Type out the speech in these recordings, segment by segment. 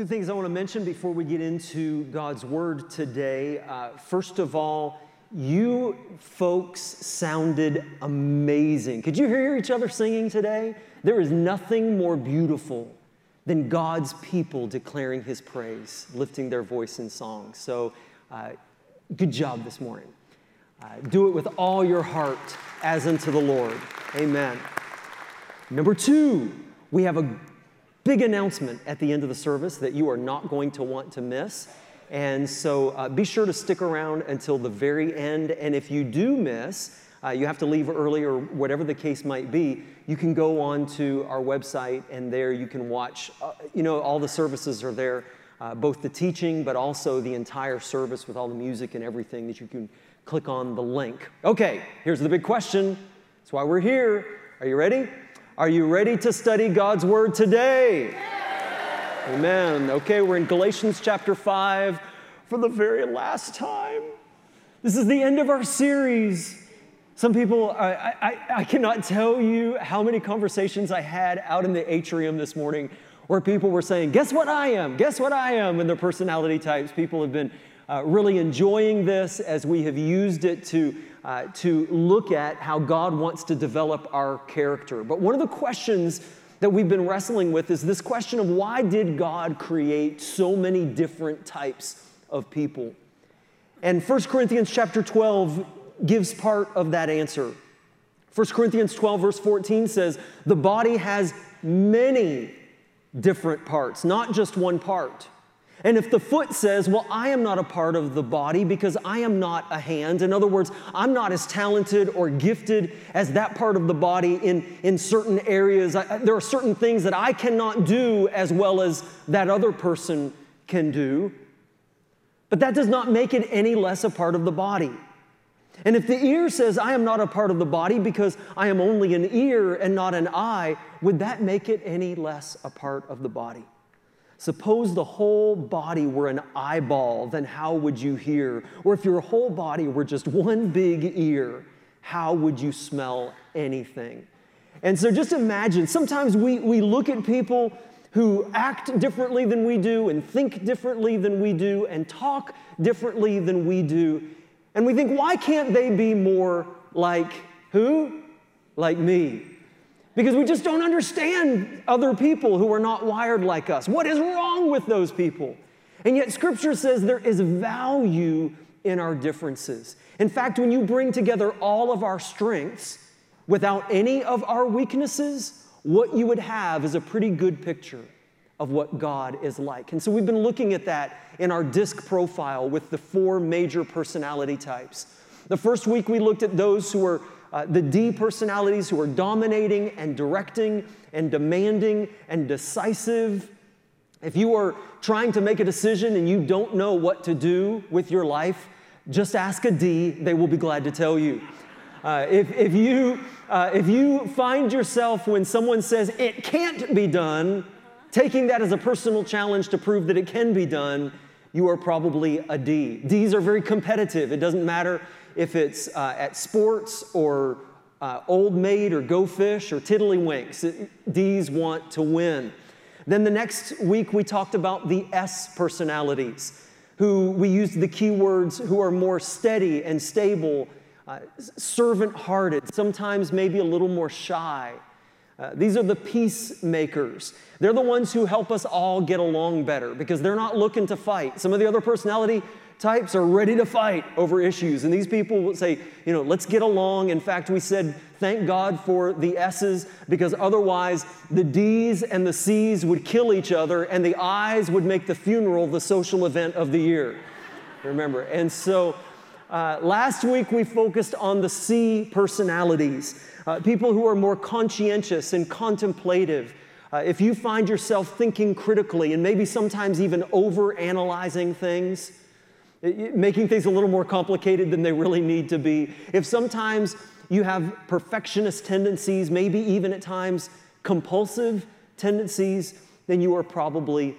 Two things I want to mention before we get into God's Word today. Uh, first of all, you folks sounded amazing. Could you hear each other singing today? There is nothing more beautiful than God's people declaring His praise, lifting their voice in song. So, uh, good job this morning. Uh, do it with all your heart as unto the Lord. Amen. Number two, we have a big announcement at the end of the service that you are not going to want to miss. And so uh, be sure to stick around until the very end. And if you do miss, uh, you have to leave early or whatever the case might be, you can go on to our website and there you can watch, uh, you know, all the services are there, uh, both the teaching, but also the entire service with all the music and everything that you can click on the link. Okay, here's the big question. That's why we're here. Are you ready? Are you ready to study God's Word today? Amen. Okay, we're in Galatians chapter 5 for the very last time. This is the end of our series. Some people, I, I, I, cannot tell you how many conversations I had out in the atrium this morning where people were saying, Guess what I am? Guess what I am? And their personality types. People have been uh, really enjoying this as we have used it to, uh, to look at how God wants to develop our character. But one of the questions that we've been wrestling with is this question of why did God create so many different types of people? And 1 Corinthians chapter 12 gives part of that answer. 1 Corinthians 12, verse 14 says, The body has many different parts, not just one part. And if the foot says, Well, I am not a part of the body because I am not a hand, in other words, I'm not as talented or gifted as that part of the body in, in certain areas, I, there are certain things that I cannot do as well as that other person can do. But that does not make it any less a part of the body. And if the ear says, I am not a part of the body because I am only an ear and not an eye, would that make it any less a part of the body? Suppose the whole body were an eyeball, then how would you hear? Or if your whole body were just one big ear, how would you smell anything? And so just imagine, sometimes we, we look at people who act differently than we do, and think differently than we do, and talk differently than we do. And we think, why can't they be more like who? Like me because we just don't understand other people who are not wired like us. What is wrong with those people? And yet, Scripture says there is value in our differences. In fact, when you bring together all of our strengths without any of our weaknesses, what you would have is a pretty good picture of what God is like. And so we've been looking at that in our disc profile with the four major personality types. The first week we looked at those who are uh, the D personalities who are dominating and directing and demanding and decisive. If you are trying to make a decision and you don't know what to do with your life, just ask a D, they will be glad to tell you. Uh, if, if, you uh, if you find yourself when someone says it can't be done, taking that as a personal challenge to prove that it can be done, you are probably a D. Ds are very competitive. It doesn't matter if it's uh, at sports or uh, Old Maid or Go Fish or Tiddlywinks. These want to win. Then the next week we talked about the S personalities, who we used the keywords who are more steady and stable, uh, servant hearted, sometimes maybe a little more shy. Uh, these are the peacemakers. They're the ones who help us all get along better because they're not looking to fight. Some of the other personality types are ready to fight over issues. And these people will say, you know, let's get along. In fact, we said, thank God for the S's because otherwise the D's and the C's would kill each other and the I's would make the funeral the social event of the year. Remember? And so uh, last week we focused on the C personalities, uh, people who are more conscientious and contemplative. Uh, if you find yourself thinking critically and maybe sometimes even over analyzing things, making things a little more complicated than they really need to be. If sometimes you have perfectionist tendencies, maybe even at times compulsive tendencies, then you are probably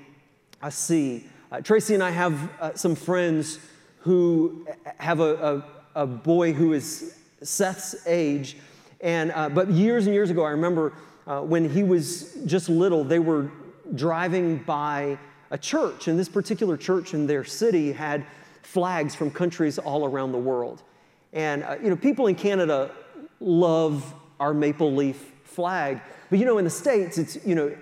a C. Uh, Tracy and I have uh, some friends who have a, a, a, boy who is Seth's age. And, uh, but years and years ago, I remember uh, when he was just little, they were driving by a church, and this particular church in their city had flags from countries all around the world. And, uh, you know, people in Canada love our maple leaf flag. But, you know, in the States, it's, you know,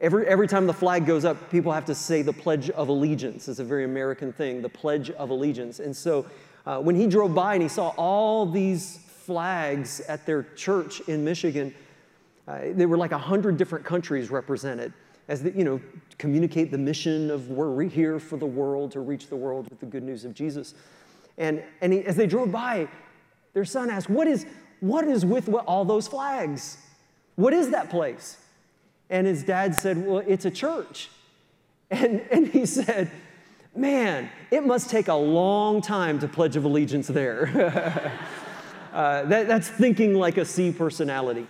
every, every time the flag goes up, people have to say the Pledge of Allegiance. It's a very American thing, the Pledge of Allegiance. And so uh, when he drove by and he saw all these flags at their church in Michigan, uh, there were like a hundred different countries represented as the, you know communicate the mission of we're here for the world to reach the world with the good news of Jesus. And, and he, as they drove by, their son asked, What is, what is with all those flags? What is that place? And his dad said, Well, it's a church. And, and he said, Man, it must take a long time to pledge of allegiance there. uh, that, that's thinking like a C personality.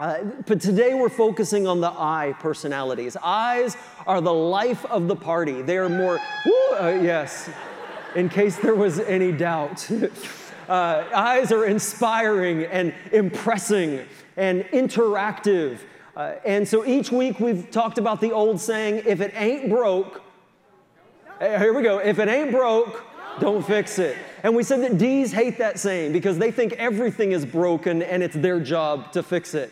Uh, but today we're focusing on the I personalities. I's are the life of the party. They are more, woo, uh, yes, in case there was any doubt. uh, I's are inspiring and impressing and interactive. Uh, and so each week we've talked about the old saying if it ain't broke, here we go, if it ain't broke, don't fix it. And we said that D's hate that saying because they think everything is broken and it's their job to fix it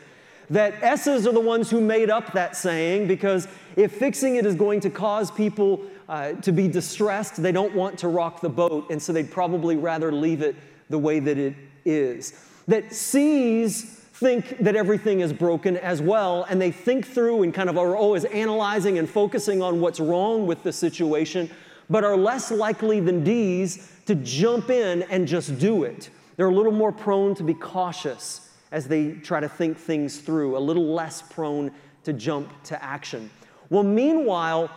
that S's are the ones who made up that saying because if fixing it is going to cause people uh, to be distressed, they don't want to rock the boat, and so they'd probably rather leave it the way that it is. That C's think that everything is broken as well, and they think through and kind of are always analyzing and focusing on what's wrong with the situation, but are less likely than D's to jump in and just do it. They're a little more prone to be cautious as they try to think things through, a little less prone to jump to action. Well, meanwhile,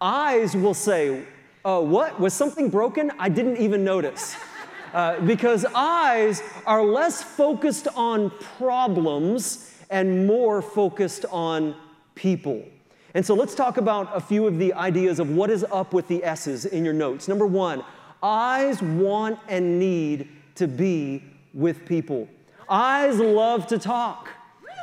I's will say, uh, What? Was something broken? I didn't even notice. Uh, because I's are less focused on problems and more focused on people. And so let's talk about a few of the ideas of what is up with the S's in your notes. Number one, I's want and need to be with people. I's love to talk.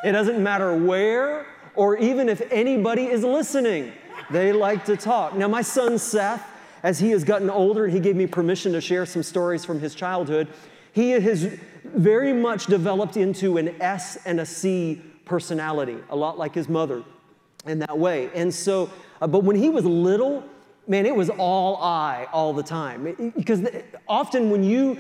It doesn't matter where or even if anybody is listening, they like to talk. Now, my son Seth, as he has gotten older, and he gave me permission to share some stories from his childhood. He has very much developed into an S and a C personality, a lot like his mother in that way. And so, uh, but when he was little, man, it was all I all the time. Because often when you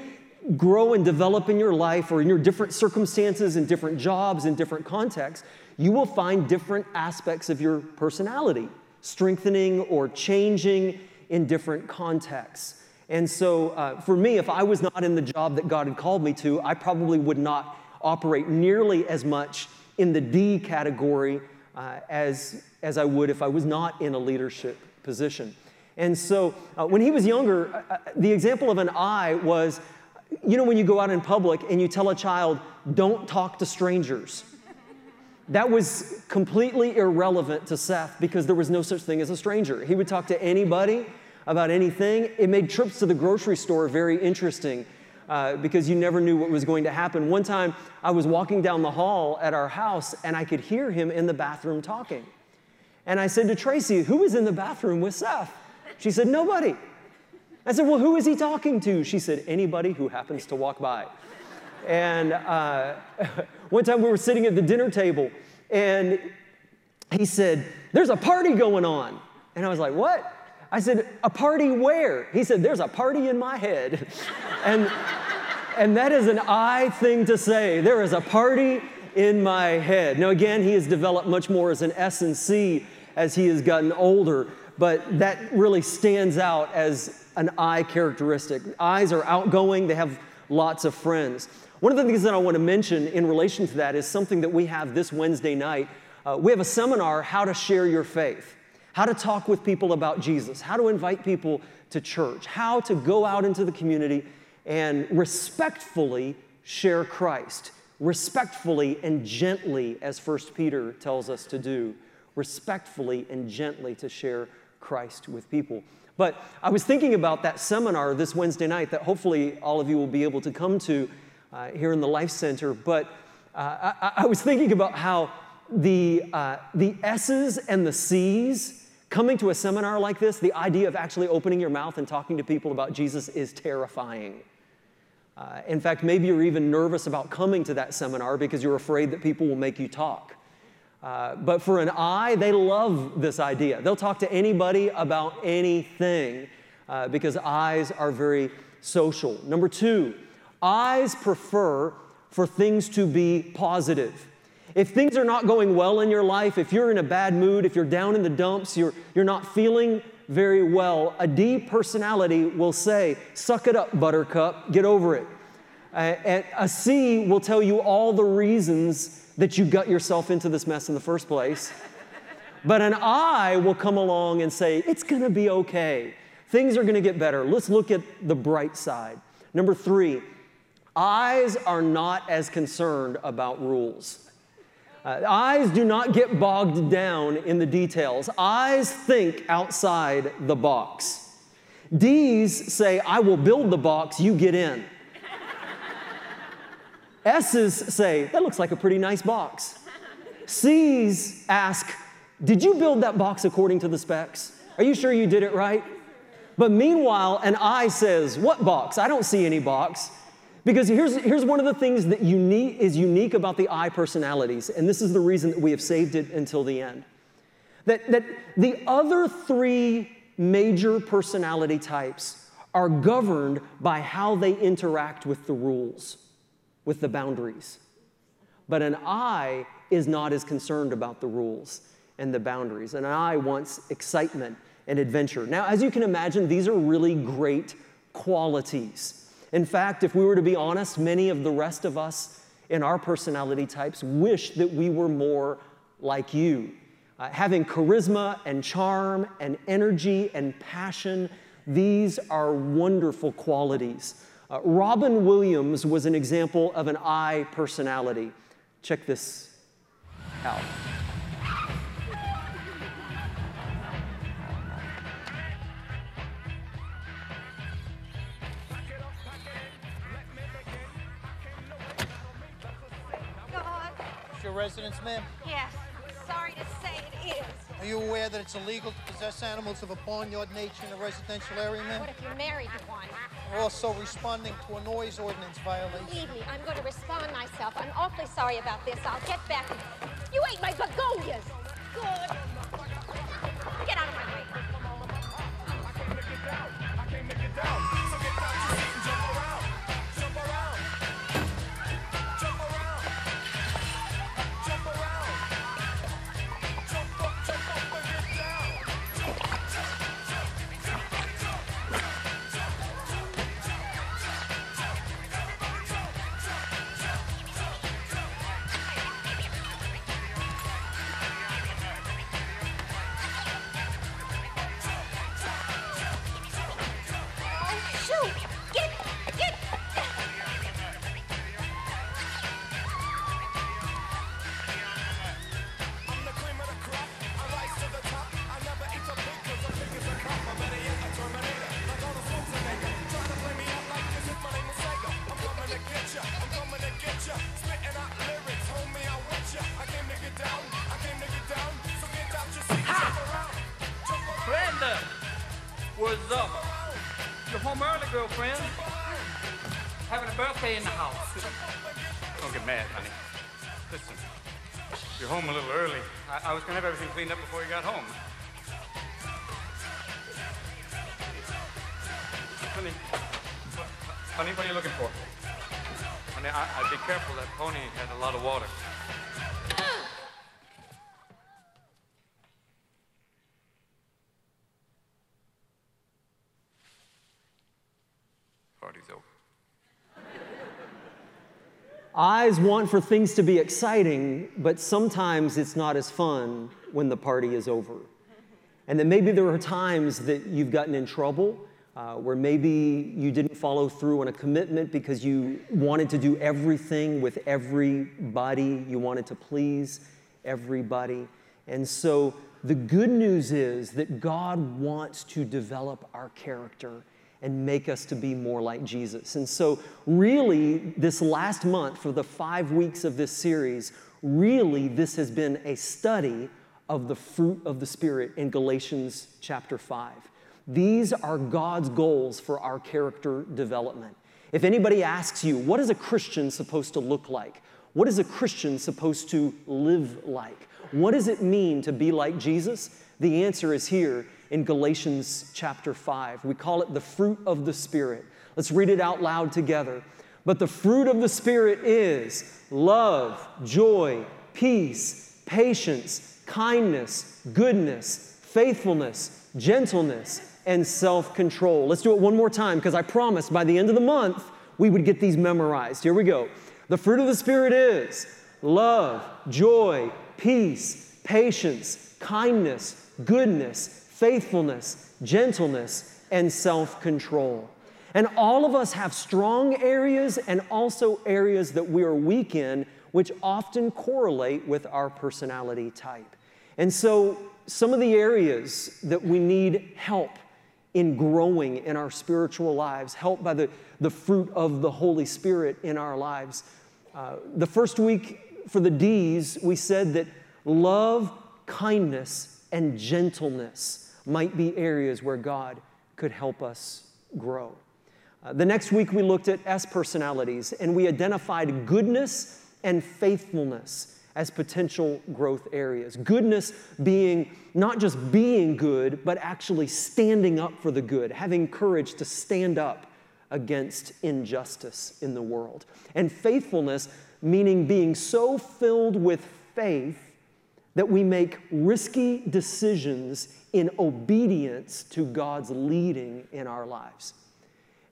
grow and develop in your life or in your different circumstances and different jobs and different contexts, you will find different aspects of your personality strengthening or changing in different contexts. And so, uh, for me, if I was not in the job that God had called me to, I probably would not operate nearly as much in the D category uh, as, as I would if I was not in a leadership position. And so, uh, when he was younger, uh, uh, the example of an I was you know, when you go out in public and you tell a child, don't talk to strangers. That was completely irrelevant to Seth because there was no such thing as a stranger. He would talk to anybody about anything. It made trips to the grocery store very interesting uh, because you never knew what was going to happen. One time I was walking down the hall at our house and I could hear him in the bathroom talking. And I said to Tracy, Who is in the bathroom with Seth? She said, Nobody. I said, Well, who is he talking to? She said, Anybody who happens to walk by. And uh, one time we were sitting at the dinner table, and he said, There's a party going on. And I was like, What? I said, A party where? He said, There's a party in my head. and, and that is an I thing to say. There is a party in my head. Now, again, he has developed much more as an S and C as he has gotten older, but that really stands out as an I characteristic. I's are outgoing, they have lots of friends. One of the things that I want to mention in relation to that is something that we have this Wednesday night. Uh, we have a seminar, How to Share Your Faith, how to talk with people about Jesus, how to invite people to church, how to go out into the community and respectfully share Christ, respectfully and gently, as First Peter tells us to do, respectfully and gently to share Christ with people. But I was thinking about that seminar this Wednesday night that hopefully all of you will be able to come to uh, here in the Life Center. But uh, I, I, was thinking about how the, uh, the S's and the C's coming to a seminar like this, the idea of actually opening your mouth and talking to people about Jesus is terrifying. Uh, in fact, maybe you're even nervous about coming to that seminar because you're afraid that people will make you talk. Uh, but for an I, they love this idea. They'll talk to anybody about anything uh, because I's are very social. Number two, I's prefer for things to be positive. If things are not going well in your life, if you're in a bad mood, if you're down in the dumps, you're, you're not feeling very well, a D personality will say, Suck it up, buttercup, get over it. Uh, and a C will tell you all the reasons that you got yourself into this mess in the first place. But an I will come along and say, It's gonna be okay. Things are gonna get better. Let's look at the bright side. Number three, I's are not as concerned about rules. Uh, I's do not get bogged down in the details. I's think outside the box. D's say, I will build the box, you get in. S's say, that looks like a pretty nice box. C's ask, did you build that box according to the specs? Are you sure you did it right? But meanwhile, an I says, what box? I don't see any box. Because here's, here's one of the things that unique, is unique about the I personalities, and this is the reason that we have saved it until the end. That, that the other three major personality types are governed by how they interact with the rules with the boundaries. But an I is not as concerned about the rules and the boundaries. An I wants excitement and adventure. Now, as you can imagine, these are really great qualities. In fact, if we were to be honest, many of the rest of us in our personality types wish that we were more like you. Uh, having charisma and charm and energy and passion, these are wonderful qualities. Uh, Robin Williams was an example of an I personality. Check this out. your residence, ma'am? Yes. Sorry to say it is. Are you aware that it's illegal to possess animals of a barnyard nature in a residential area, ma'am? What if you're married to one? We're also responding to a noise ordinance violation. Believe me, I'm going to respond myself. I'm awfully sorry about this. I'll get back. You ate my begonias. Good. Honey, what, honey, what are you looking for? Honey, I, I'd be careful. That pony had a lot of water. Party's over. I's want for things to be exciting, but sometimes it's not as fun when the party is over. And then maybe there are times that you've gotten in trouble, uh, where maybe you didn't follow through on a commitment because you wanted to do everything with everybody, you wanted to please everybody. And so the good news is that God wants to develop our character and make us to be more like Jesus. And so, really, this last month, for the five weeks of this series, really, this has been a study of the fruit of the Spirit in Galatians chapter 5. These are God's goals for our character development. If anybody asks you, what is a Christian supposed to look like? What is a Christian supposed to live like? What does it mean to be like Jesus? The answer is here in Galatians chapter 5. We call it the fruit of the Spirit. Let's read it out loud together. But the fruit of the Spirit is love, joy, peace, patience, kindness, goodness, faithfulness, gentleness, and self control. Let's do it one more time because I promised by the end of the month we would get these memorized. Here we go. The fruit of the Spirit is love, joy, peace, patience, kindness, goodness, faithfulness, gentleness, and self control. And all of us have strong areas and also areas that we are weak in, which often correlate with our personality type. And so, some of the areas that we need help in growing in our spiritual lives, helped by the, the fruit of the Holy Spirit in our lives. Uh, the first week for the D's, we said that love, kindness, and gentleness might be areas where God could help us grow. Uh, the next week, we looked at S personalities and we identified goodness and faithfulness as potential growth areas. Goodness being not just being good, but actually standing up for the good, having courage to stand up against injustice in the world. And faithfulness meaning being so filled with faith that we make risky decisions in obedience to God's leading in our lives.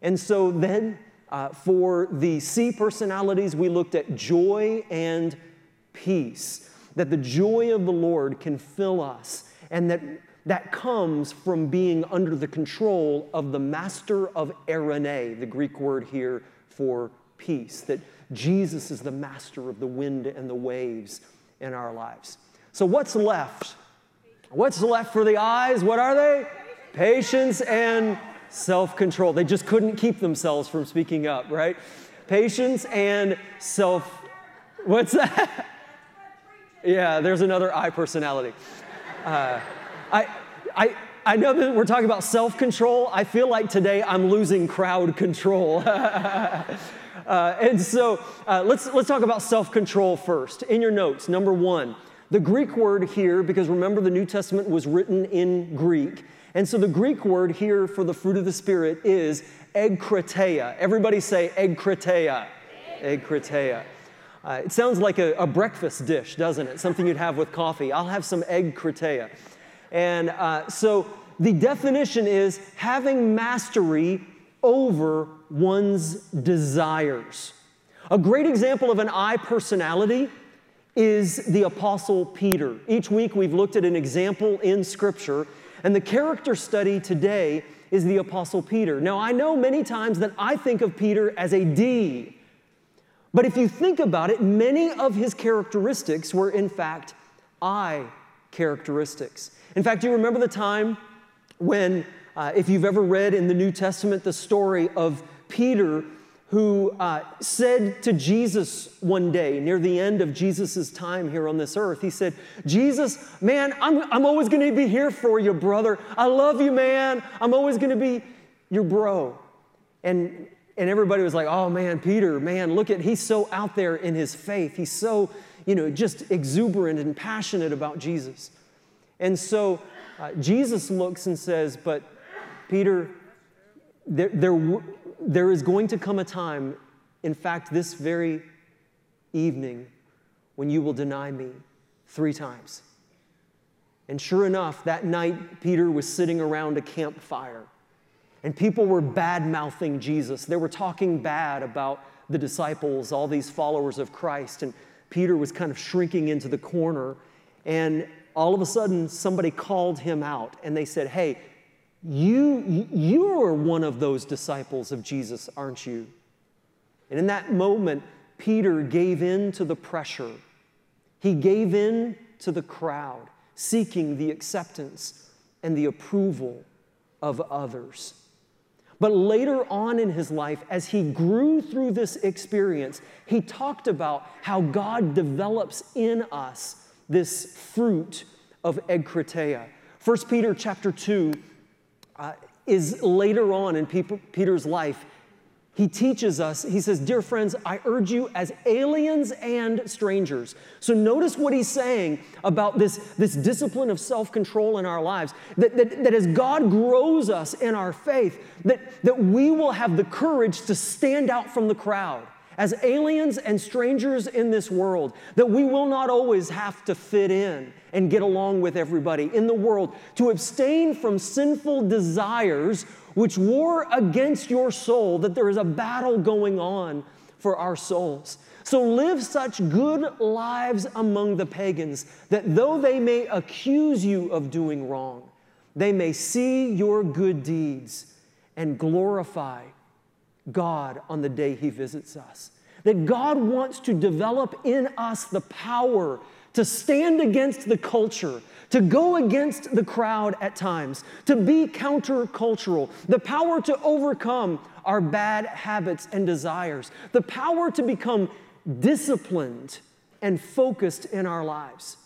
And so then, uh, for the C personalities, we looked at joy and peace, that the joy of the Lord can fill us, and that that comes from being under the control of the master of eirene, the Greek word here for peace, that Jesus is the master of the wind and the waves in our lives. So, what's left? What's left for the I's? What are they? Patience and self control. They just couldn't keep themselves from speaking up, right? Patience and self. What's that? Yeah, there's another I personality. Uh, I, I, I know that we're talking about self control. I feel like today I'm losing crowd control. uh, and so uh, let's, let's talk about self control first. In your notes, number one, the Greek word here, because remember the New Testament was written in Greek. And so the Greek word here for the fruit of the Spirit is egkrateia. Everybody say egkrateia. Egkrateia. Uh, it sounds like a, a, breakfast dish, doesn't it? Something you'd have with coffee. I'll have some egg krateia. And uh, so the definition is having mastery over one's desires. A great example of an I personality is the Apostle Peter. Each week we've looked at an example in Scripture, and the character study today is the Apostle Peter. Now, I know many times that I think of Peter as a D but if you think about it, many of his characteristics were, in fact, I characteristics. In fact, do you remember the time when, uh, if you've ever read in the New Testament the story of Peter who uh, said to Jesus one day, near the end of Jesus' time here on this earth, he said, Jesus, man, I'm, I'm always gonna be here for you, brother. I love you, man. I'm always gonna be your bro. And and everybody was like, oh man, Peter, man, look at, he's so out there in his faith. He's so, you know, just exuberant and passionate about Jesus. And so uh, Jesus looks and says, but Peter, there, there, there is going to come a time, in fact, this very evening, when you will deny me three times. And sure enough, that night, Peter was sitting around a campfire and people were bad mouthing Jesus. They were talking bad about the disciples, all these followers of Christ. And Peter was kind of shrinking into the corner. And all of a sudden, somebody called him out and they said, Hey, you, you are one of those disciples of Jesus, aren't you? And in that moment, Peter gave in to the pressure. He gave in to the crowd, seeking the acceptance and the approval of others. But later on in his life, as he grew through this experience, he talked about how God develops in us this fruit of Egkrateia. 1 Peter chapter 2 uh, is later on in Peter's life. He teaches us, he says, Dear friends, I urge you as aliens and strangers. So notice what he's saying about this, this discipline of self control in our lives. That, that, that as God grows us in our faith, that, that we will have the courage to stand out from the crowd as aliens and strangers in this world, that we will not always have to fit in and get along with everybody in the world, to abstain from sinful desires which war against your soul, that there is a battle going on for our souls. So live such good lives among the pagans that though they may accuse you of doing wrong, they may see your good deeds and glorify God on the day He visits us. That God wants to develop in us the power to stand against the culture, to go against the crowd at times, to be countercultural, the power to overcome our bad habits and desires, the power to become disciplined and focused in our lives.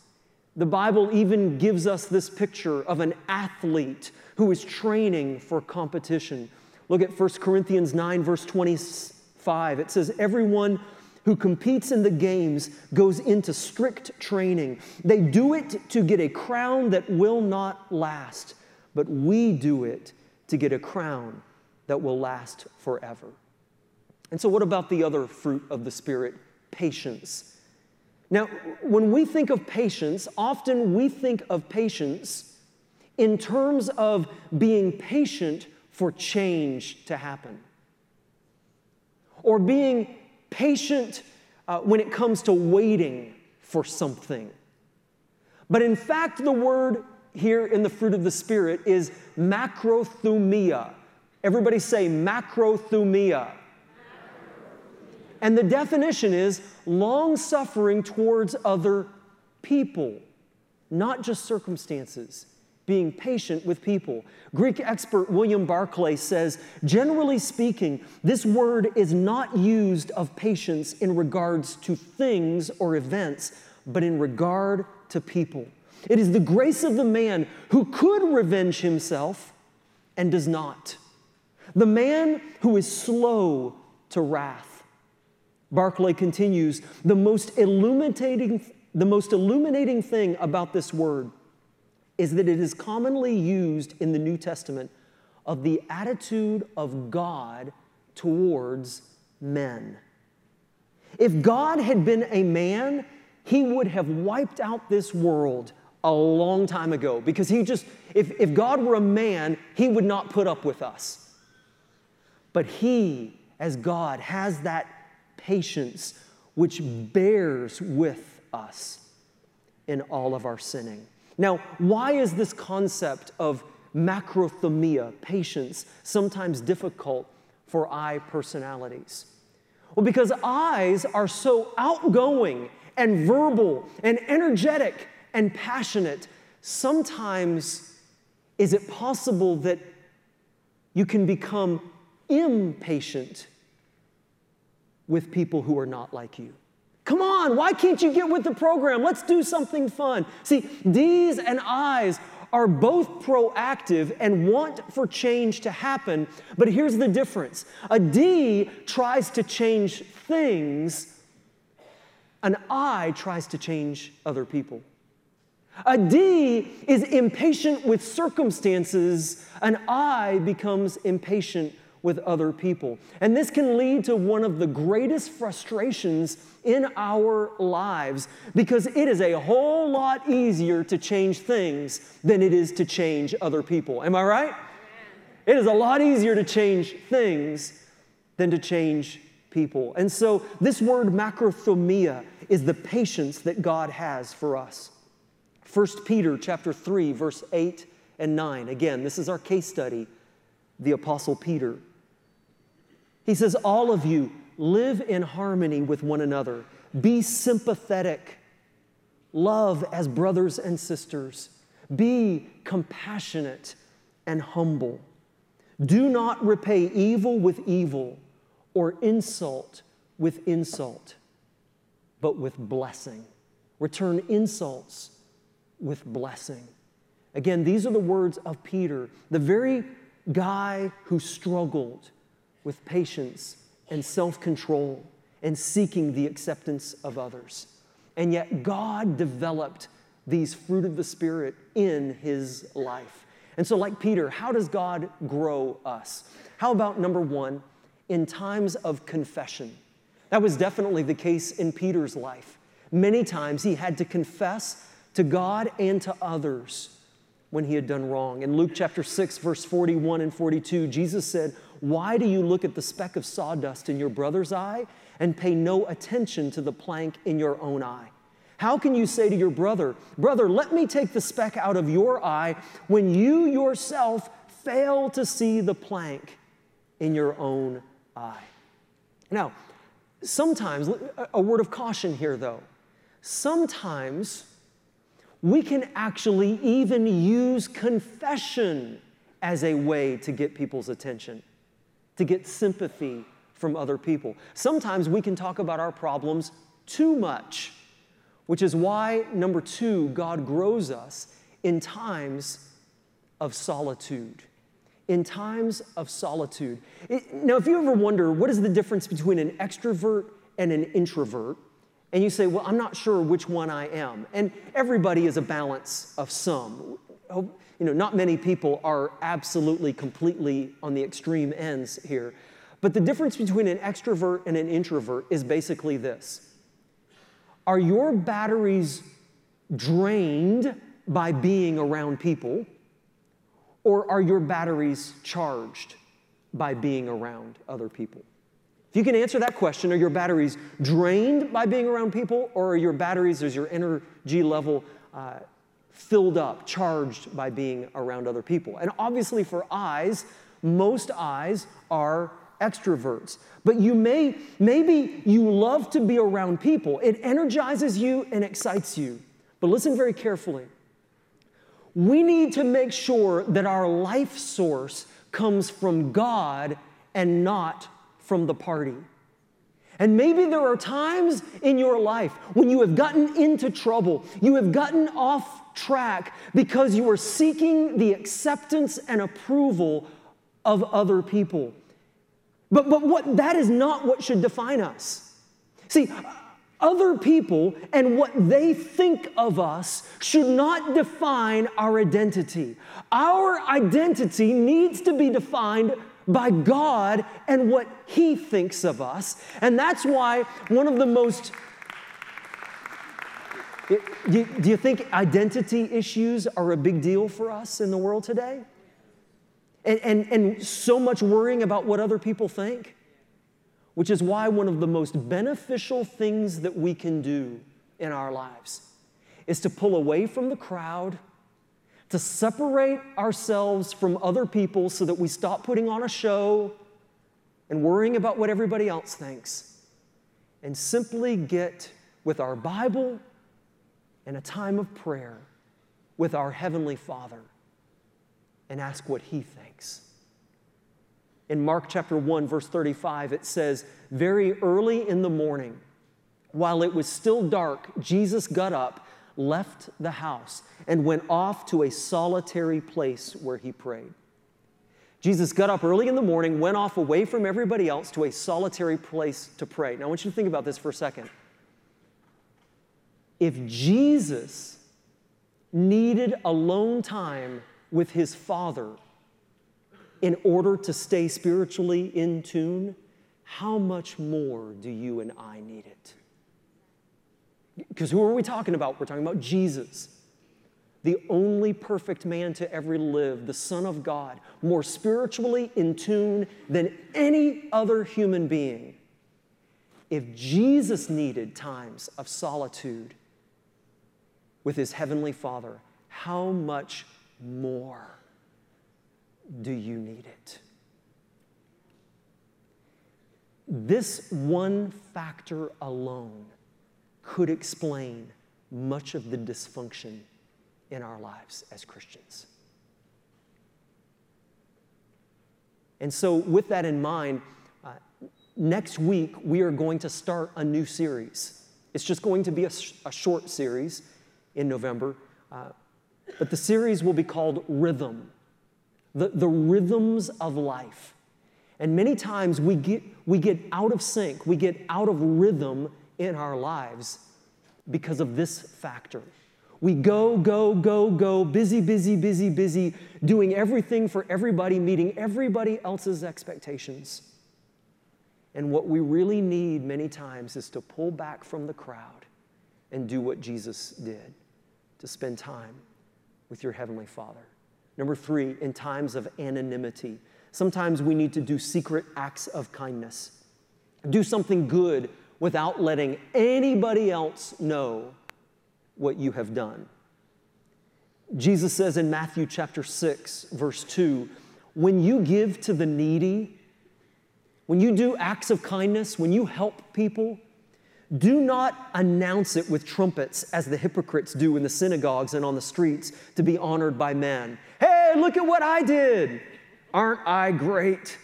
The Bible even gives us this picture of an athlete who is training for competition. Look at 1 Corinthians 9, verse 25. It says, Everyone who competes in the games goes into strict training. They do it to get a crown that will not last, but we do it to get a crown that will last forever. And so, what about the other fruit of the Spirit? Patience. Now, when we think of patience, often we think of patience in terms of being patient for change to happen or being patient uh, when it comes to waiting for something. But in fact, the word here in the fruit of the Spirit is macrothumia. Everybody say macrothumia. And the definition is long suffering towards other people, not just circumstances being patient with people. Greek expert William Barclay says, generally speaking, this word is not used of patience in regards to things or events, but in regard to people. It is the grace of the man who could revenge himself and does not. The man who is slow to wrath. Barclay continues, the most illuminating, the most illuminating thing about this word is that it is commonly used in the New Testament of the attitude of God towards men. If God had been a man, he would have wiped out this world a long time ago because he just, if, if God were a man, he would not put up with us. But he, as God, has that patience which bears with us in all of our sinning. Now, why is this concept of macrothumia, patience, sometimes difficult for I personalities? Well, because I's are so outgoing and verbal and energetic and passionate, sometimes is it possible that you can become impatient with people who are not like you? Come on, why can't you get with the program? Let's do something fun. See, D's and I's are both proactive and want for change to happen, but here's the difference a D tries to change things, an I tries to change other people. A D is impatient with circumstances, an I becomes impatient with other people. And this can lead to one of the greatest frustrations in our lives because it is a whole lot easier to change things than it is to change other people. Am I right? It is a lot easier to change things than to change people. And so this word macrothumia is the patience that God has for us. 1 Peter chapter 3 verse 8 and 9. Again, this is our case study. The apostle Peter he says, All of you live in harmony with one another, be sympathetic, love as brothers and sisters, be compassionate and humble. Do not repay evil with evil or insult with insult, but with blessing. Return insults with blessing. Again, these are the words of Peter, the very guy who struggled with patience and self control and seeking the acceptance of others. And yet, God developed these fruit of the Spirit in his life. And so, like Peter, how does God grow us? How about number one, in times of confession? That was definitely the case in Peter's life. Many times he had to confess to God and to others when he had done wrong. In Luke chapter 6, verse 41 and 42, Jesus said, Why do you look at the speck of sawdust in your brother's eye and pay no attention to the plank in your own eye? How can you say to your brother, Brother, let me take the speck out of your eye when you yourself fail to see the plank in your own eye? Now, sometimes, a word of caution here though, sometimes we can actually even use confession as a way to get people's attention, to get sympathy from other people. Sometimes we can talk about our problems too much, which is why, number two, God grows us in times of solitude. In times of solitude. It, now, if you ever wonder what is the difference between an extrovert and an introvert, and you say, Well, I'm not sure which one I am. And everybody is a balance of some. You know, not many people are absolutely, completely on the extreme ends here. But the difference between an extrovert and an introvert is basically this Are your batteries drained by being around people, or are your batteries charged by being around other people? If you can answer that question, are your batteries drained by being around people, or are your batteries, is your energy level uh, filled up, charged by being around other people? And obviously, for I's, most I's are extroverts. But you may, maybe you love to be around people. It energizes you and excites you. But listen very carefully. We need to make sure that our life source comes from God and not from the party. And maybe there are times in your life when you have gotten into trouble, you have gotten off track because you are seeking the acceptance and approval of other people. But, but what, that is not what should define us. See, other people and what they think of us should not define our identity. Our identity needs to be defined by God and what He thinks of us. And that's why one of the most do you think identity issues are a big deal for us in the world today? And, and, and so much worrying about what other people think? Which is why one of the most beneficial things that we can do in our lives is to pull away from the crowd to separate ourselves from other people so that we stop putting on a show and worrying about what everybody else thinks and simply get with our Bible and a time of prayer with our Heavenly Father and ask what He thinks. In Mark chapter 1, verse 35, it says, Very early in the morning, while it was still dark, Jesus got up left the house and went off to a solitary place where he prayed. Jesus got up early in the morning, went off away from everybody else to a solitary place to pray. Now, I want you to think about this for a second. If Jesus needed alone time with his Father in order to stay spiritually in tune, how much more do you and I need it? Because who are we talking about? We're talking about Jesus, the only perfect man to ever live, the Son of God, more spiritually in tune than any other human being. If Jesus needed times of solitude with his heavenly Father, how much more do you need it? This one factor alone could explain much of the dysfunction in our lives as Christians. And so, with that in mind, uh, next week we are going to start a new series. It's just going to be a, sh- a short series in November Uh, but the series will be called Rhythm the, the rhythms of life. And many times we get, we get out of sync, we get out of rhythm in our lives because of this factor. We go, go, go, go, busy, busy, busy, busy, doing everything for everybody, meeting everybody else's expectations. And what we really need many times is to pull back from the crowd and do what Jesus did to spend time with your Heavenly Father. Number three, in times of anonymity, sometimes we need to do secret acts of kindness. Do something good without letting anybody else know what you have done. Jesus says in Matthew chapter 6, verse 2, when you give to the needy, when you do acts of kindness, when you help people, do not announce it with trumpets as the hypocrites do in the synagogues and on the streets to be honored by men. Hey, look at what I did! Aren't I great?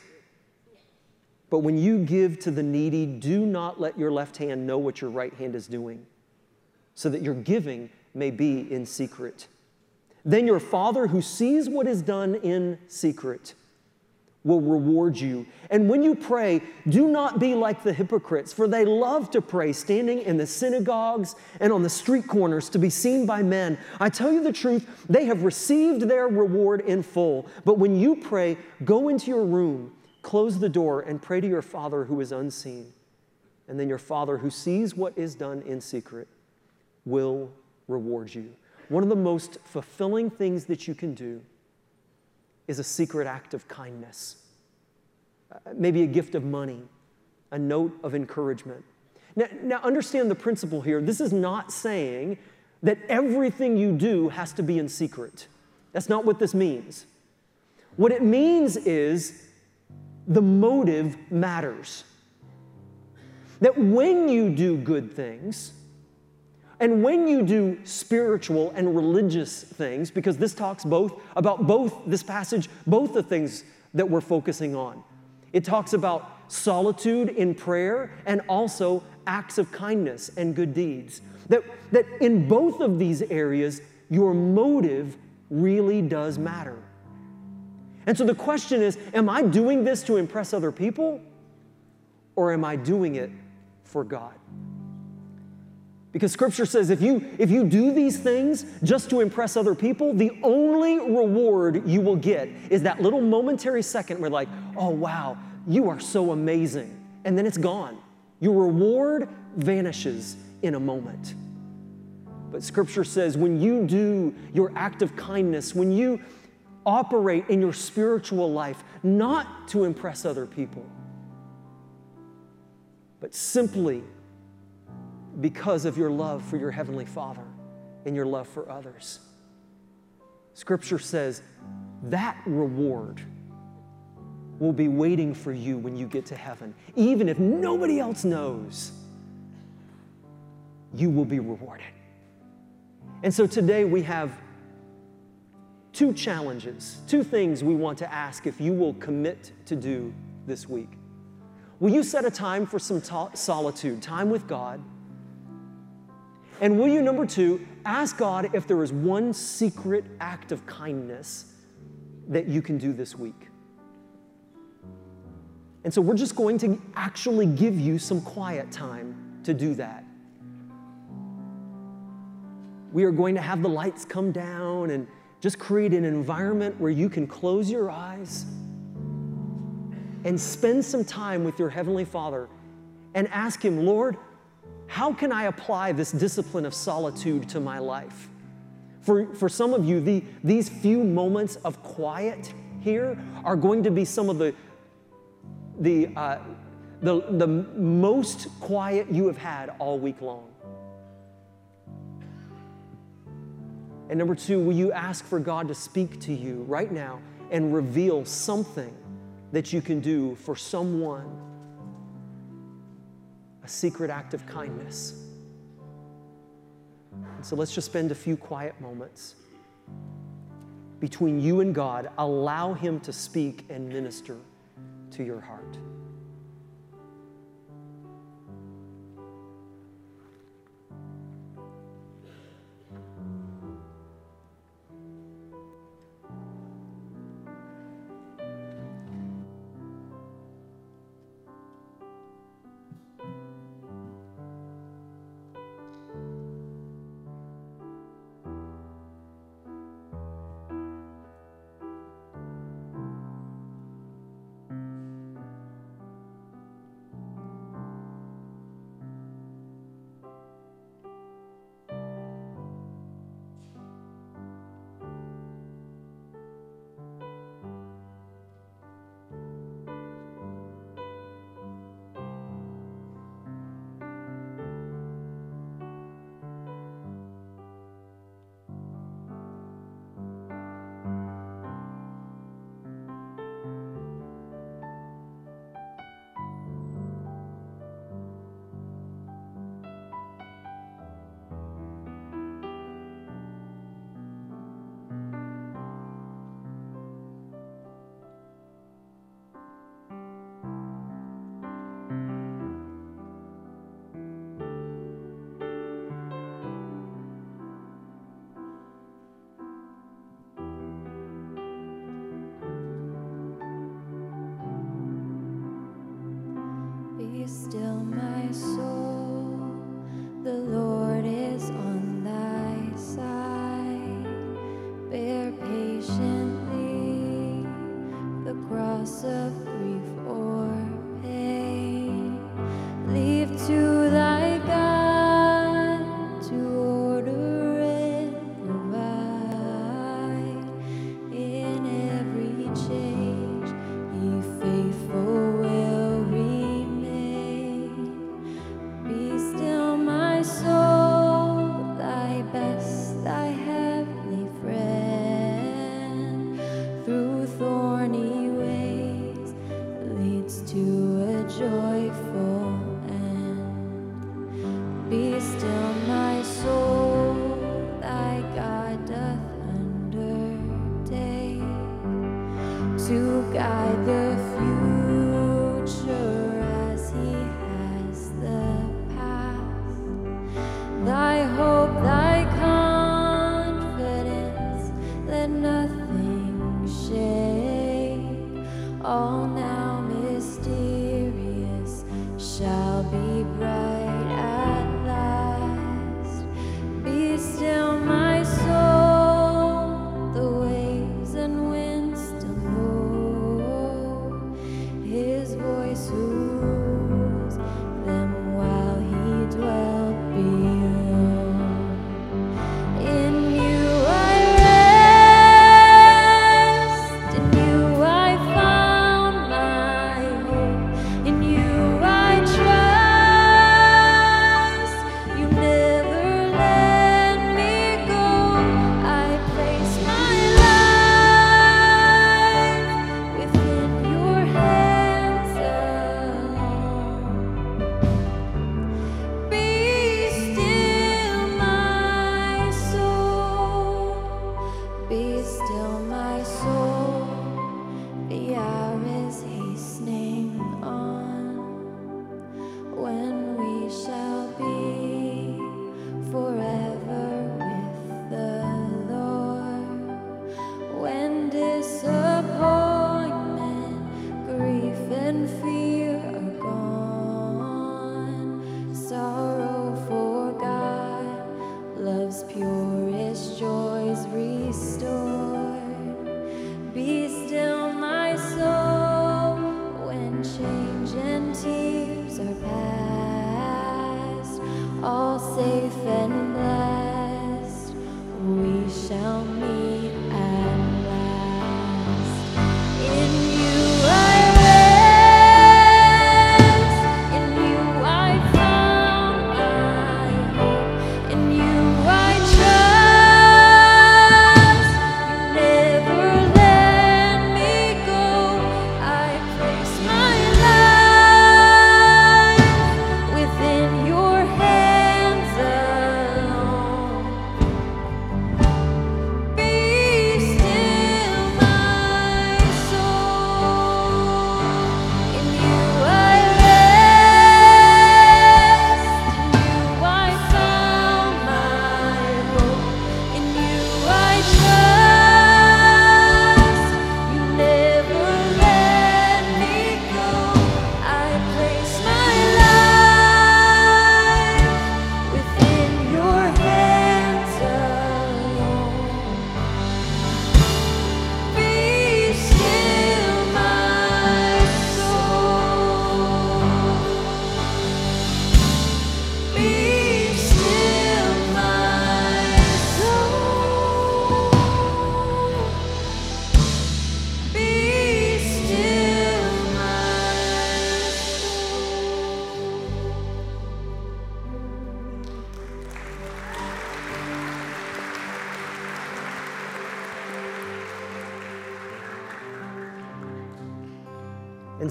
But when you give to the needy, do not let your left hand know what your right hand is doing, so that your giving may be in secret. Then your Father who sees what is done in secret will reward you. And when you pray, do not be like the hypocrites, for they love to pray standing in the synagogues and on the street corners to be seen by men. I tell you the truth, they have received their reward in full. But when you pray, go into your room, close the door, and pray to your Father who is unseen. And then your Father who sees what is done in secret will reward you. One of the most fulfilling things that you can do is a secret act of kindness, uh, maybe a gift of money, a note of encouragement. Now, now, understand the principle here. This is not saying that everything you do has to be in secret. That's not what this means. What it means is the motive matters. That when you do good things, and when you do spiritual and religious things, because this talks both about both this passage, both the things that we're focusing on. It talks about solitude in prayer and also acts of kindness and good deeds. That, that in both of these areas, your motive really does matter. And so the question is Am I doing this to impress other people or am I doing it for God? Because scripture says if you if you do these things just to impress other people, the only reward you will get is that little momentary second where like, "Oh wow, you are so amazing." And then it's gone. Your reward vanishes in a moment. But scripture says when you do your act of kindness, when you operate in your spiritual life not to impress other people, but simply because of your love for your Heavenly Father and your love for others. Scripture says that reward will be waiting for you when you get to heaven. Even if nobody else knows, you will be rewarded. And so today we have two challenges, two things we want to ask if you will commit to do this week. Will you set a time for some solitude, time with God? And will you, number two, ask God if there is one secret act of kindness that you can do this week? And so we're just going to actually give you some quiet time to do that. We are going to have the lights come down and just create an environment where you can close your eyes and spend some time with your Heavenly Father and ask Him, Lord, how can I apply this discipline of solitude to my life? For, for some of you, the, these few moments of quiet here are going to be some of the, the, uh, the, the most quiet you have had all week long. And number two, will you ask for God to speak to you right now and reveal something that you can do for someone a secret act of kindness. And so let's just spend a few quiet moments between you and God. Allow Him to speak and minister to your heart. And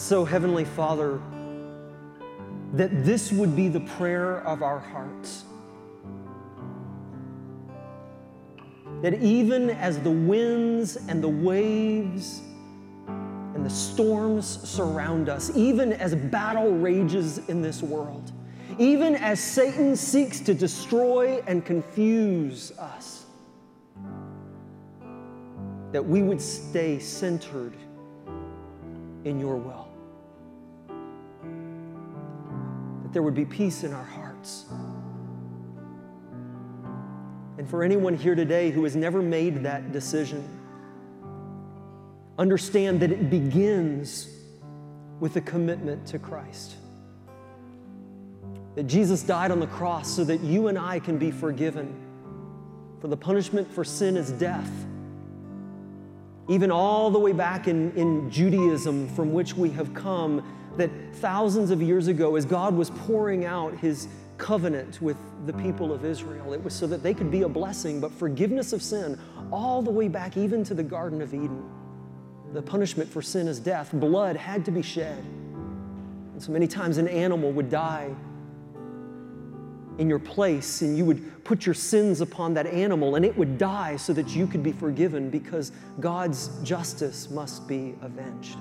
so, Heavenly Father, that this would be the prayer of our hearts. That even as the winds and the waves and the storms surround us, even as battle rages in this world, even as Satan seeks to destroy and confuse us, that we would stay centered in your will. There would be peace in our hearts. And for anyone here today who has never made that decision, understand that it begins with a commitment to Christ. That Jesus died on the cross so that you and I can be forgiven. For the punishment for sin is death. Even all the way back in, in Judaism, from which we have come, that thousands of years ago, as God was pouring out his covenant with the people of Israel, it was so that they could be a blessing, but forgiveness of sin, all the way back even to the Garden of Eden. The punishment for sin is death. Blood had to be shed. And so many times an animal would die in your place, and you would put your sins upon that animal, and it would die so that you could be forgiven because God's justice must be avenged.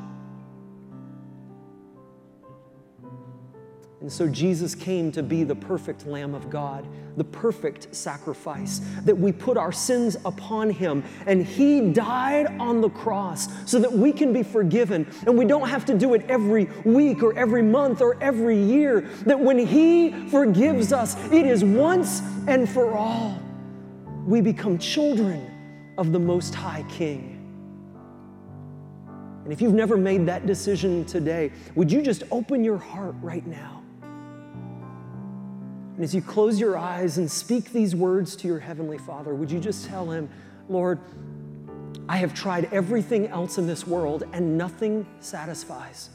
And so Jesus came to be the perfect Lamb of God, the perfect sacrifice, that we put our sins upon Him. And He died on the cross so that we can be forgiven. And we don't have to do it every week or every month or every year. That when He forgives us, it is once and for all. We become children of the Most High King. And if you've never made that decision today, would you just open your heart right now? And as you close your eyes and speak these words to your Heavenly Father, would you just tell Him, Lord, I have tried everything else in this world and nothing satisfies.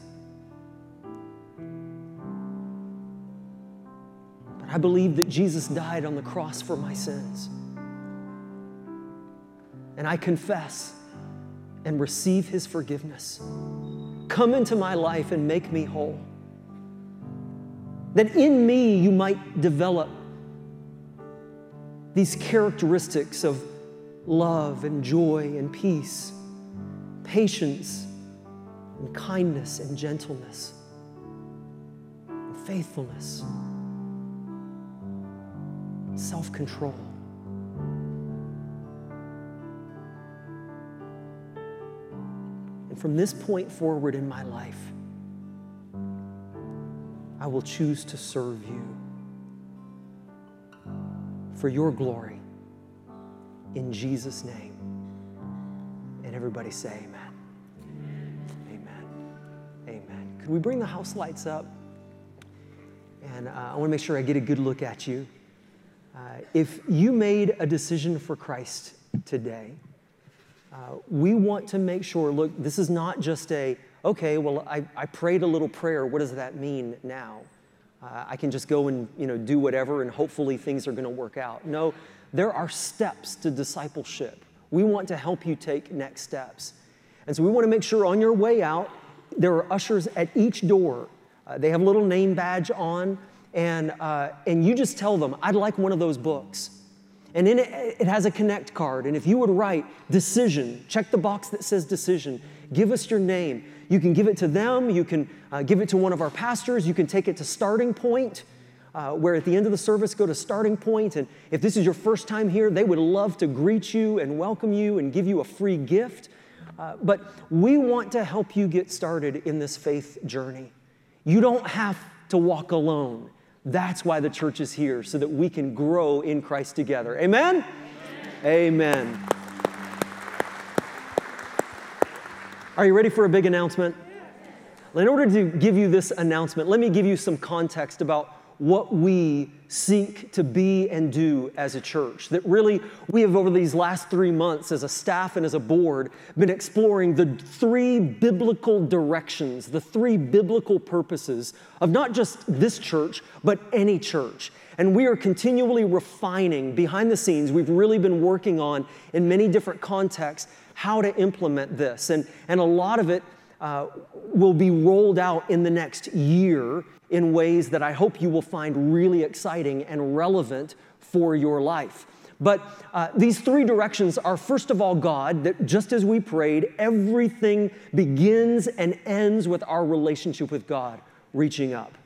But I believe that Jesus died on the cross for my sins. And I confess and receive His forgiveness. Come into my life and make me whole that in me you might develop these characteristics of love and joy and peace, patience and kindness and gentleness and faithfulness, self control. And from this point forward in my life, I will choose to serve you for your glory in Jesus' name. And everybody say, Amen. Amen. Amen. Could we bring the house lights up? And uh, I want to make sure I get a good look at you. Uh, if you made a decision for Christ today, uh, we want to make sure look, this is not just a, okay, well, I, I prayed a little prayer. What does that mean now? Uh, I can just go and you know, do whatever and hopefully things are going to work out. No, there are steps to discipleship. We want to help you take next steps. And so we want to make sure on your way out, there are ushers at each door. Uh, they have a little name badge on, and, uh, and you just tell them, I'd like one of those books. And in it, it has a connect card. And if you would write decision, check the box that says decision, give us your name. You can give it to them, you can uh, give it to one of our pastors, you can take it to Starting Point. Uh, where at the end of the service, go to starting point. And if this is your first time here, they would love to greet you and welcome you and give you a free gift. Uh, but we want to help you get started in this faith journey. You don't have to walk alone. That's why the church is here, so that we can grow in Christ together. Amen? Amen. Amen. Are you ready for a big announcement? In order to give you this announcement, let me give you some context about what we seek to be and do as a church. That really, we have over these last three months, as a staff and as a board, been exploring the three biblical directions, the three biblical purposes of not just this church, but any church. And we are continually refining behind the scenes. We've really been working on, in many different contexts, how to implement this. And, and a lot of it uh, will be rolled out in the next year in ways that I hope you will find really exciting and relevant for your life. But uh, these three directions are first of all, God, that just as we prayed, everything begins and ends with our relationship with God reaching up.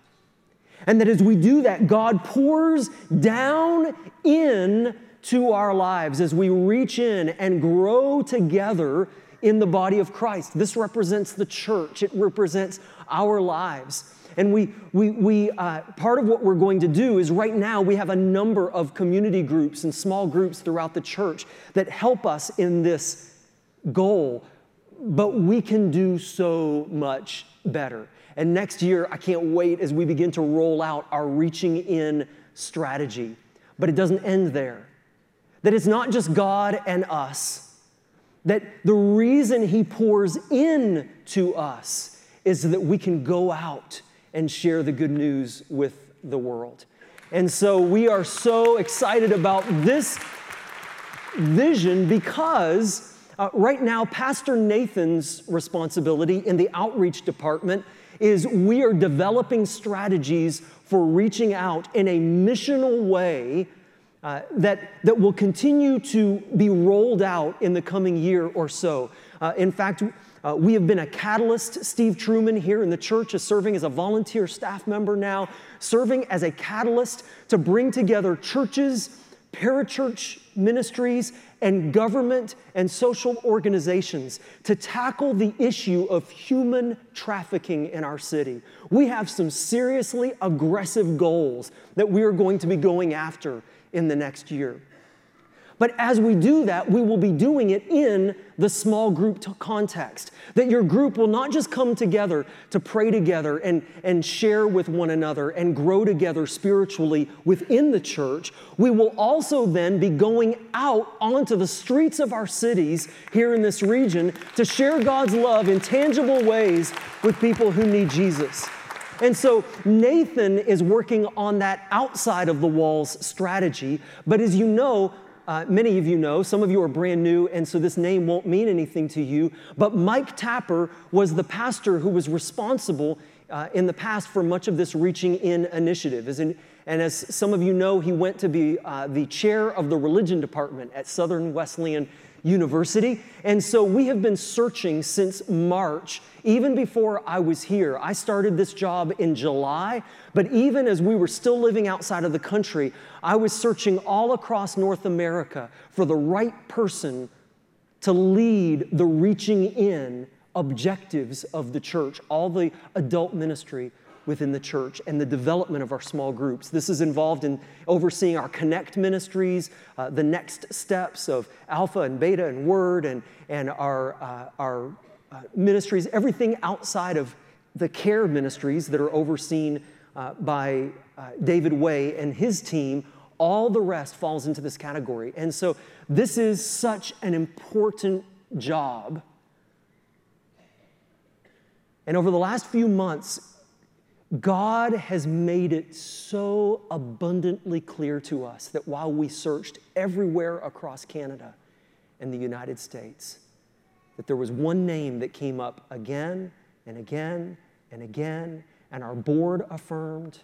And that as we do that, God pours down in to our lives as we reach in and grow together in the body of Christ. This represents the church, it represents our lives. And we, we, we uh, part of what we're going to do is right now we have a number of community groups and small groups throughout the church that help us in this goal, but we can do so much better. And next year, I can't wait as we begin to roll out our reaching in strategy. But it doesn't end there. That it's not just God and us, that the reason He pours in to us is that we can go out and share the good news with the world. And so we are so excited about this vision because uh, right now, Pastor Nathan's responsibility in the outreach department is we are developing strategies for reaching out in a missional way uh, that, that will continue to be rolled out in the coming year or so. Uh, in fact, uh, we have been a catalyst. Steve Truman here in the church is serving as a volunteer staff member now, serving as a catalyst to bring together churches, parachurch ministries, and government and social organizations to tackle the issue of human trafficking in our city. We have some seriously aggressive goals that we are going to be going after in the next year. But as we do that, we will be doing it in the small group context. That your group will not just come together to pray together and, and share with one another and grow together spiritually within the church. We will also then be going out onto the streets of our cities here in this region to share God's love in tangible ways with people who need Jesus. And so Nathan is working on that outside of the walls strategy. But as you know, uh, many of you know, some of you are brand new, and so this name won't mean anything to you. But Mike Tapper was the pastor who was responsible uh, in the past for much of this Reaching In initiative. In, and as some of you know, he went to be uh, the chair of the religion department at Southern Wesleyan University. And so we have been searching since March, even before I was here. I started this job in July, but even as we were still living outside of the country, I was searching all across North America for the right person to lead the reaching in objectives of the church, all the adult ministry within the church and the development of our small groups. This is involved in overseeing our Connect ministries, uh, the next steps of Alpha and Beta and Word, and, and our, uh, our uh, ministries, everything outside of the care ministries that are overseen uh, by uh, David Way and his team. All the rest falls into this category. And so this is such an important job. And over the last few months, God has made it so abundantly clear to us that while we searched everywhere across Canada and the United States, that there was one name that came up again and again and again, and our board affirmed,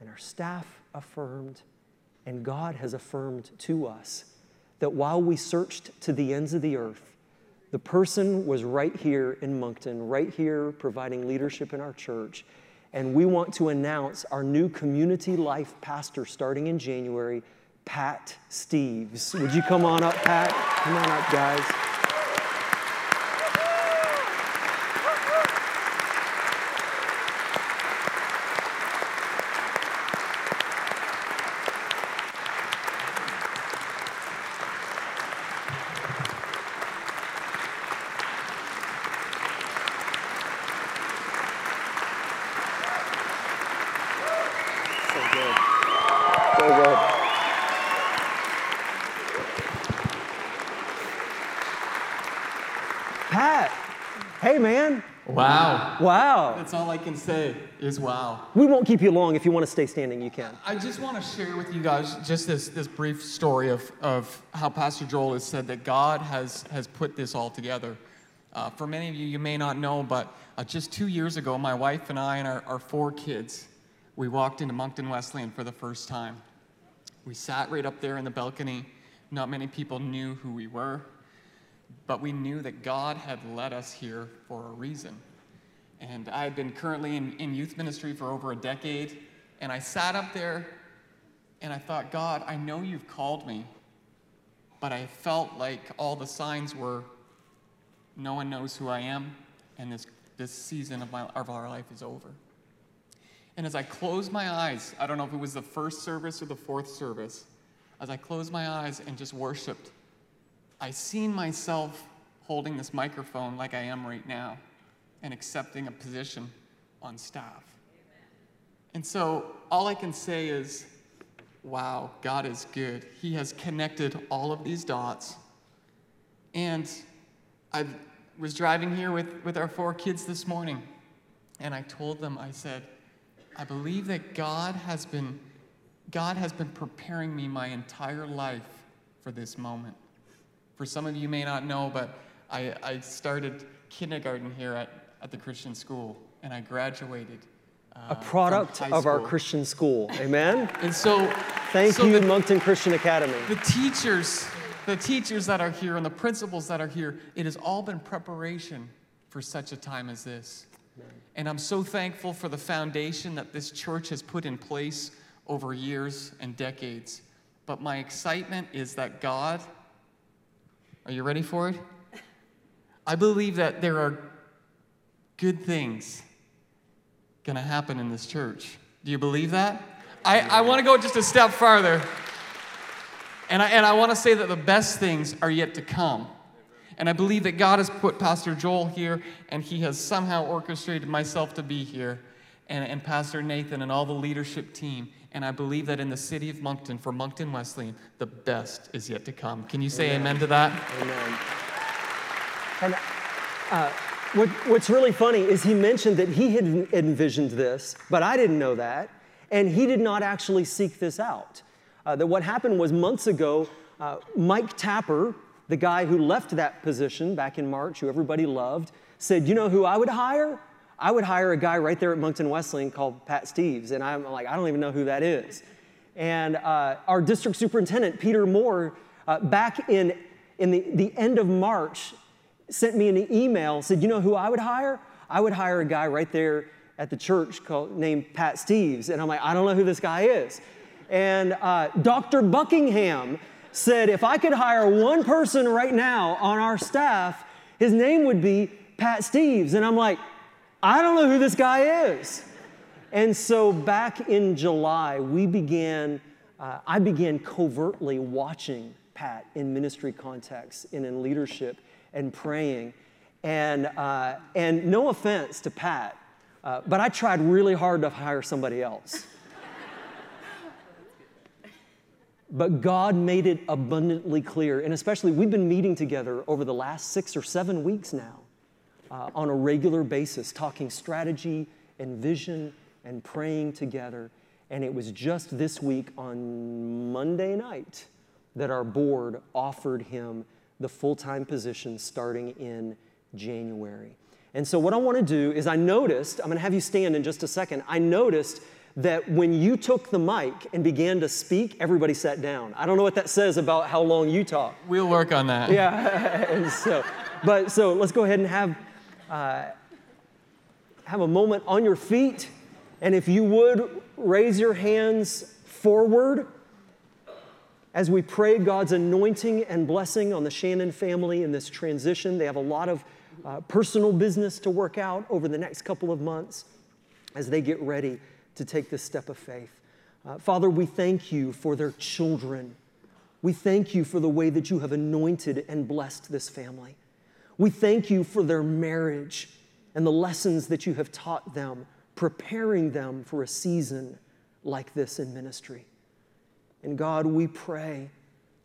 and our staff affirmed, and God has affirmed to us that while we searched to the ends of the earth, the person was right here in Moncton, right here providing leadership in our church and we want to announce our new community life pastor starting in January, Pat Steves. Would you come on up, Pat? Come on up, guys. Wow. That's all I can say is wow. We won't keep you long. If you want to stay standing, you can. I just want to share with you guys just this, this brief story of, of how Pastor Joel has said that God has, has put this all together. Uh, for many of you, you may not know, but uh, just two years ago, my wife and I and our, our four kids, we walked into Moncton Wesleyan for the first time. We sat right up there in the balcony. Not many people knew who we were, but we knew that God had led us here for a reason. And I had been currently in, in youth ministry for over a decade. And I sat up there and I thought, God, I know you've called me, but I felt like all the signs were no one knows who I am, and this, this season of, my, of our life is over. And as I closed my eyes, I don't know if it was the first service or the fourth service, as I closed my eyes and just worshiped, I seen myself holding this microphone like I am right now and accepting a position on staff. And so all I can say is, wow, God is good. He has connected all of these dots. And I was driving here with, with our four kids this morning, and I told them, I said, I believe that God has been God has been preparing me my entire life for this moment. For some of you may not know, but I, I started kindergarten here at, at the Christian school, and I graduated. Uh, A product of our. Christian school. Amen? And so, Thank so you, the- Moncton Christian Academy. the teachers, the teachers that are here and the principals that are here, it has all been preparation for such a time as this. And I'm so thankful for the foundation that this church has put in place over years and decades. But my excitement is that God, are you ready for it? I believe that there are good things going to happen in this church. Do you believe that? I, I want to go just a step farther. And I, and I want to say that the best things are yet to come. And I believe that God has put Pastor Joel here, and he has somehow orchestrated myself to be here, and, and Pastor Nathan and all the leadership team. And I believe that in the city of Moncton, for Moncton Wesleyan, the best is yet to come. Can you say amen, to that? Amen. And uh, what, what's really funny is he mentioned that he had envisioned this, but I didn't know that. And he did not actually seek this out. Uh, that what happened was months ago, uh, Mike Tapper, the guy who left that position back in March, who everybody loved, said, You know who I would hire? I would hire a guy right there at Moncton Wesleyan called Pat Steves. And I'm like, I don't even know who that is. And uh, our district superintendent, Peter Moore, uh, back in, in the, the end of March, sent me an email, said, You know who I would hire? I would hire a guy right there at the church called, named Pat Steves. And I'm like, I don't know who this guy is. And uh, Dr. Buckingham said, If I could hire one person right now on our staff, his name would be Pat Steves. And I'm like, I don't know who this guy is. And so back in July, we began, uh, I began covertly watching Pat in ministry contexts and in leadership and praying. And, uh, and no offense to Pat, uh, but I tried really hard to hire somebody else. But God made it abundantly clear, and especially we've been meeting together over the last six or seven weeks now uh, on a regular basis, talking strategy and vision and praying together. And it was just this week on Monday night that our board offered him the full time position starting in January. And so, what I want to do is, I noticed, I'm going to have you stand in just a second. I noticed that when you took the mic and began to speak, everybody sat down. I don't know what that says about how long you talk. We'll work on that. Yeah, and so, but so let's go ahead and have uh, have a moment on your feet, and if you would raise your hands forward as we pray God's anointing and blessing on the Shannon family in this transition. They have a lot of uh, personal business to work out over the next couple of months as they get ready to take this step of faith. Uh, Father, we thank you for their children. We thank you for the way that you have anointed and blessed this family. We thank you for their marriage and the lessons that you have taught them, preparing them for a season like this in ministry. And God, we pray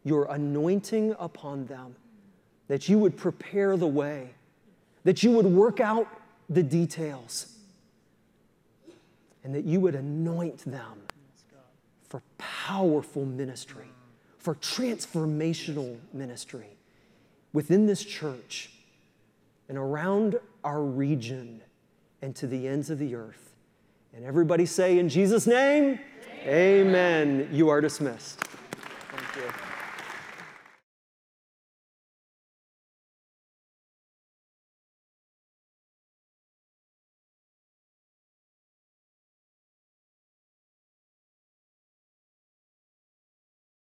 your anointing upon them, that you would prepare the way, that you would work out the details, and that you would anoint them for powerful ministry, for transformational ministry within this church and around our region and to the ends of the earth. And everybody say, in Jesus' name, amen. You are dismissed. Thank you.